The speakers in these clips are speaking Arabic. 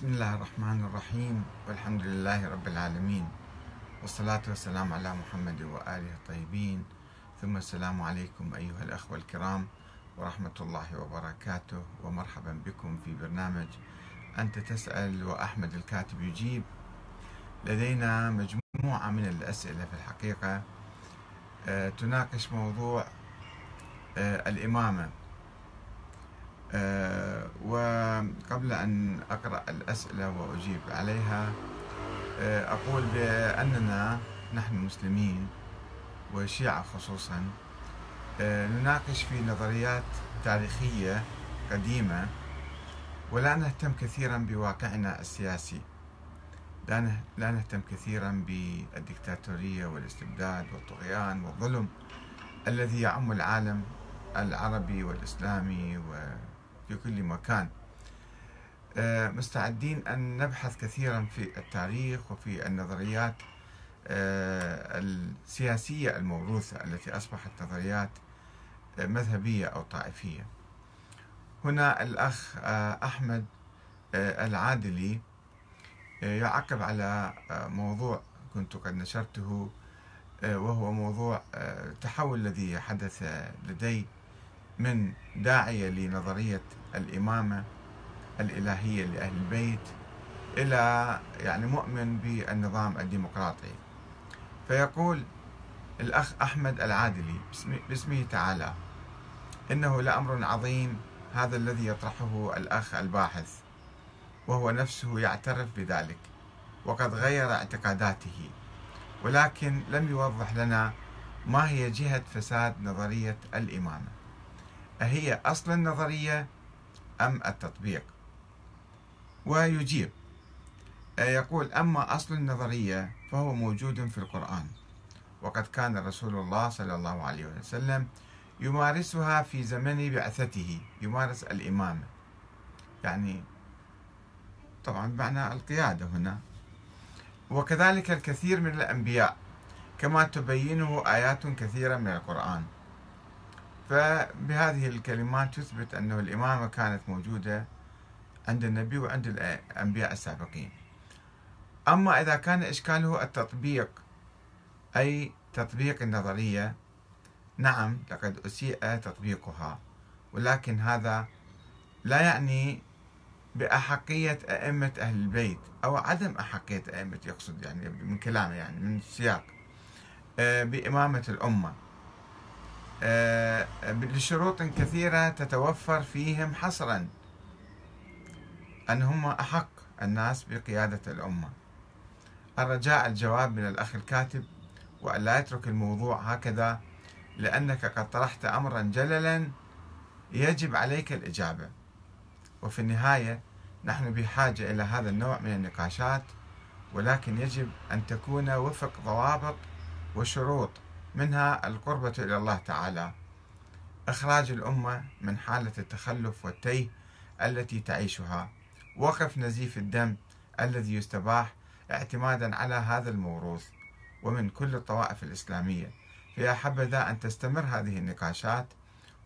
بسم الله الرحمن الرحيم. والحمد لله رب العالمين. والصلاة والسلام على محمد وآله الطيبين. ثم السلام عليكم أيها الأخوة الكرام ورحمة الله وبركاته. ومرحبا بكم في برنامج أنت تسأل وأحمد الكاتب يجيب. لدينا مجموعة من الأسئلة في الحقيقة. آه، تناقش موضوع آه، الإمامة. آه، وقبل أن أقرأ الأسئلة وأجيب عليها آه، أقول بأننا نحن المسلمين والشيعة خصوصا آه، نناقش في نظريات تاريخية قديمة ولا نهتم كثيرا بواقعنا السياسي. لا نهتم كثيرا بالدكتاتورية والاستبداد والطغيان والظلم الذي يعم العالم العربي والإسلامي و في كل مكان. آه، مستعدين أن نبحث كثيرا في التاريخ وفي النظريات آه، السياسية الموروثة التي أصبحت نظريات آه، مذهبية أو طائفية. هنا الأخ أحمد العادلي يعقب على موضوع كنت قد نشرته وهو موضوع التحول الذي حدث لدي من داعية لنظرية الإمامة الإلهية لأهل البيت إلى يعني مؤمن بالنظام الديمقراطي. فيقول الأخ أحمد العادلي باسمه تعالى إنه لأمر عظيم هذا الذي يطرحه الأخ الباحث وهو نفسه يعترف بذلك وقد غير اعتقاداته ولكن لم يوضح لنا ما هي جهة فساد نظرية الإمامة. أهي أصل النظرية أم التطبيق؟ ويجيب. يقول أما أصل النظرية فهو موجود في القرآن وقد كان رسول الله صلى الله عليه وسلم يمارسها في زمن بعثته يمارس الإمامة. يعني طبعا بمعنى القيادة هنا. وكذلك الكثير من الأنبياء كما تبينه آيات كثيرة من القرآن. فبهذه الكلمات تثبت أنه الإمامة كانت موجودة عند النبي وعند الأنبياء السابقين. أما إذا كان إشكاله التطبيق أي تطبيق النظرية نعم لقد أسيء تطبيقها ولكن هذا لا يعني بأحقية أئمة أهل البيت أو عدم أحقية أئمة يقصد يعني من كلامه يعني من السياق آه، بإمامة الأمة. لشروط كثيرة تتوفر فيهم حصرا أن هم أحق الناس بقيادة الأمة. الرجاء الجواب من الأخ الكاتب وأن لا يترك الموضوع هكذا لأنك قد طرحت أمرا جللا يجب عليك الإجابة. وفي النهاية نحن بحاجة إلى هذا النوع من النقاشات ولكن يجب أن تكون وفق ضوابط وشروط. منها القربة إلى الله تعالى إخراج الأمة من حالة التخلف والتيه التي تعيشها وقف نزيف الدم الذي يستباح اعتمادا على هذا الموروث ومن كل الطوائف الإسلامية. فيا حبذا أن تستمر هذه النقاشات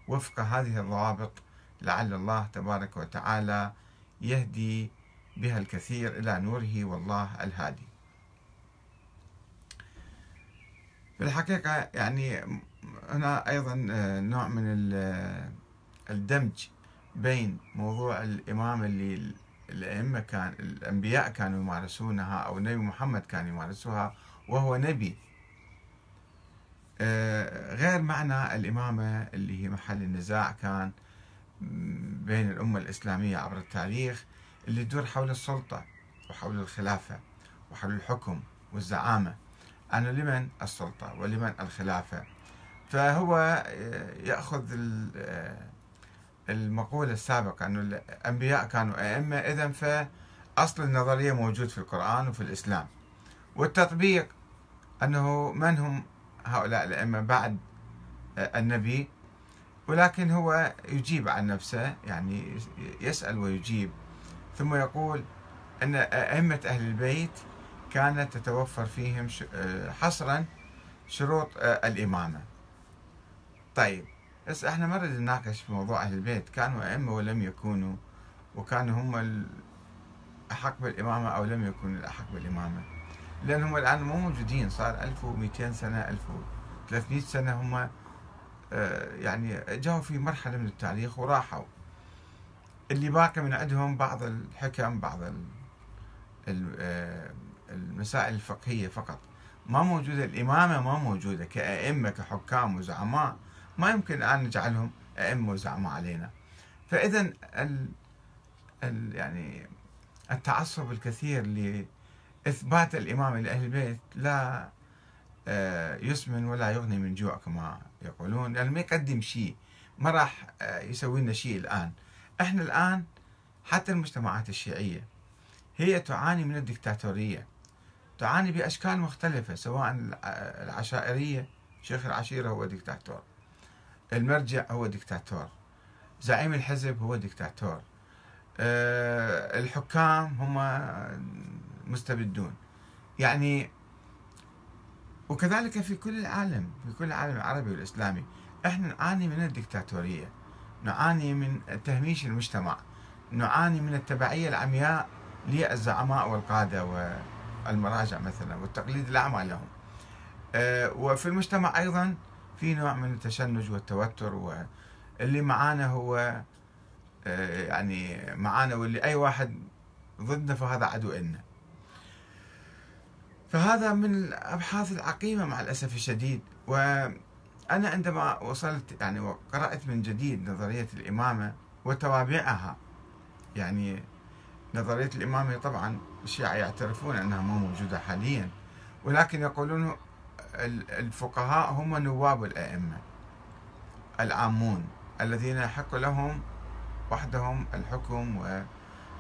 وفق هذه الضوابط لعل الله تبارك وتعالى يهدي بها الكثير إلى نوره والله الهادي. في الحقيقة يعني هنا أيضا آه، نوع من آه، الدمج بين موضوع الإمامة اللي الأئمة كان الأنبياء كانوا يمارسونها أو النبي محمد كان يمارسها وهو نبي. آه، غير معنى الإمامة اللي هي محل النزاع كان بين الأمة الإسلامية عبر التاريخ اللي تدور حول السلطة وحول الخلافة وحول الحكم والزعامة. أنا لمن السلطة ولمن الخلافة. فهو يأخذ المقولة السابقة أن الأنبياء كانوا أئمة إذا فأصل النظرية موجود في القرآن وفي الإسلام. والتطبيق أنه من هم هؤلاء الأئمة بعد النبي؟ ولكن هو يجيب عن نفسه يعني يسأل ويجيب. ثم يقول أن أئمة أهل البيت كانت تتوفر فيهم آه، حصرا شروط آه، الإمامة. طيب بس إحنا ما نريد نناقش في موضوع أهل البيت. كانوا أئمة ولم يكونوا وكانوا هم أحق بالإمامة أو لم يكون الأحق بالإمامة. لأنهم الآن مو موجودين. صار 1200 سنة 1300 سنة هم آه، يعني جاوا في مرحلة من التاريخ وراحوا. اللي باقي من عندهم بعض الحكم بعض المسائل الفقهية فقط. ما موجودة الإمامة ما موجودة كأئمة كحكام وزعماء. ما يمكن الآن نجعلهم أئمة وزعماء علينا. فإذا ال ال يعني التعصب الكثير لإثبات الإمامة لأهل البيت لا آه، يسمن ولا يغني من جوع كما يقولون. لأنه ما يقدم شيء ما راح آه، يسوي لنا شيء الآن. إحنا الآن حتى المجتمعات الشيعية هي تعاني من الدكتاتورية. تعاني بأشكال مختلفة سواء العشائرية شيخ العشيرة هو دكتاتور المرجع هو دكتاتور زعيم الحزب هو دكتاتور آه، الحكام هم مستبدون. يعني وكذلك في كل العالم في كل العالم العربي والإسلامي إحنا نعاني من الدكتاتورية نعاني من تهميش المجتمع. نعاني من التبعية العمياء للزعماء والقادة والمراجع مثلا والتقليد الأعمى لهم. آه، وفي المجتمع أيضا في نوع من التشنج والتوتر واللي معانا هو آه، يعني معانا واللي أي واحد ضدنا فهذا عدو إلنا. فهذا من الأبحاث العقيمة مع الأسف الشديد. وأنا عندما وصلت يعني وقرأت من جديد نظرية الإمامة وتوابعها يعني نظرية الإمامة طبعا الشيعة يعترفون أنها مو موجودة حاليا ولكن يقولون الفقهاء هم نواب الأئمة العامون الذين يحق لهم وحدهم الحكم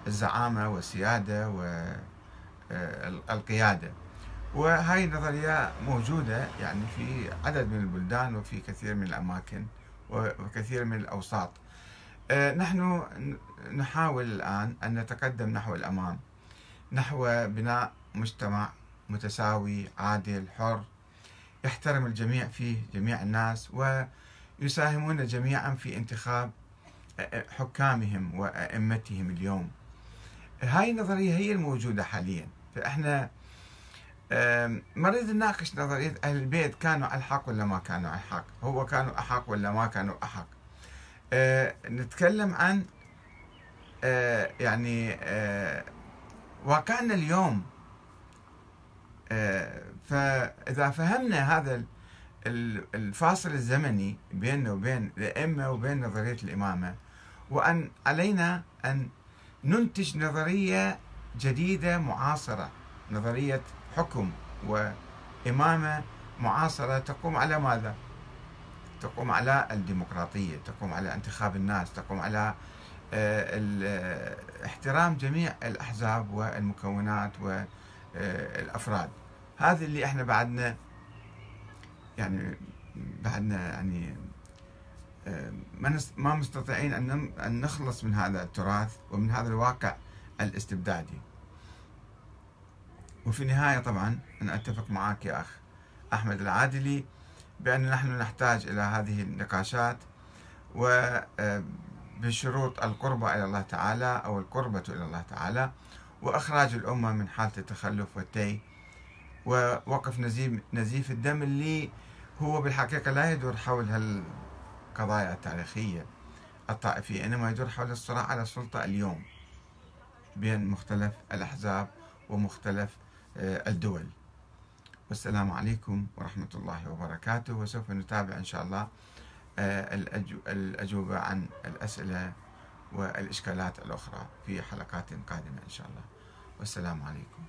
والزعامة والسيادة والقيادة وهاي النظرية موجودة يعني في عدد من البلدان وفي كثير من الأماكن وكثير من الأوساط. نحن نحاول الآن أن نتقدم نحو الأمام نحو بناء مجتمع متساوي عادل حر يحترم الجميع فيه جميع الناس ويساهمون جميعا في انتخاب حكامهم وأئمتهم اليوم. هاي النظرية هي الموجودة حاليا. فإحنا ما نريد نناقش نظرية أهل البيت كانوا على ألحق ولا ما كانوا على ألحق؟ هو كانوا أحق ولا ما كانوا أحق؟ أه، نتكلم عن أه، يعني أه، واقعنا اليوم فإذا فهمنا هذا الفاصل الزمني بيننا وبين الأئمة وبين نظرية الإمامة وأن علينا أن ننتج نظرية جديدة معاصرة نظرية حكم وإمامة معاصرة تقوم على ماذا؟ تقوم على الديمقراطية تقوم على انتخاب الناس تقوم على آه، احترام جميع الأحزاب والمكونات والأفراد هذا اللي إحنا بعدنا يعني بعدنا يعني آه، ما مستطيعين أن نخلص من هذا التراث ومن هذا الواقع الاستبدادي. وفي النهاية طبعا أنا أتفق معك يا أخ أحمد العادلي بأن نحن نحتاج إلى هذه النقاشات وبشروط آه، القربة إلى الله تعالى أو القربة إلى الله تعالى وإخراج الأمة من حالة التخلف والتي ووقف نزيف, نزيف الدم اللي هو بالحقيقة لا يدور حول هالقضايا التاريخية الطائفية إنما يدور حول الصراع على السلطة اليوم بين مختلف الأحزاب ومختلف آه، الدول. والسلام عليكم ورحمة الله وبركاته وسوف نتابع إن شاء الله آه، الأجوبة عن الأسئلة والإشكالات الأخرى في حلقات قادمة إن شاء الله. والسلام عليكم.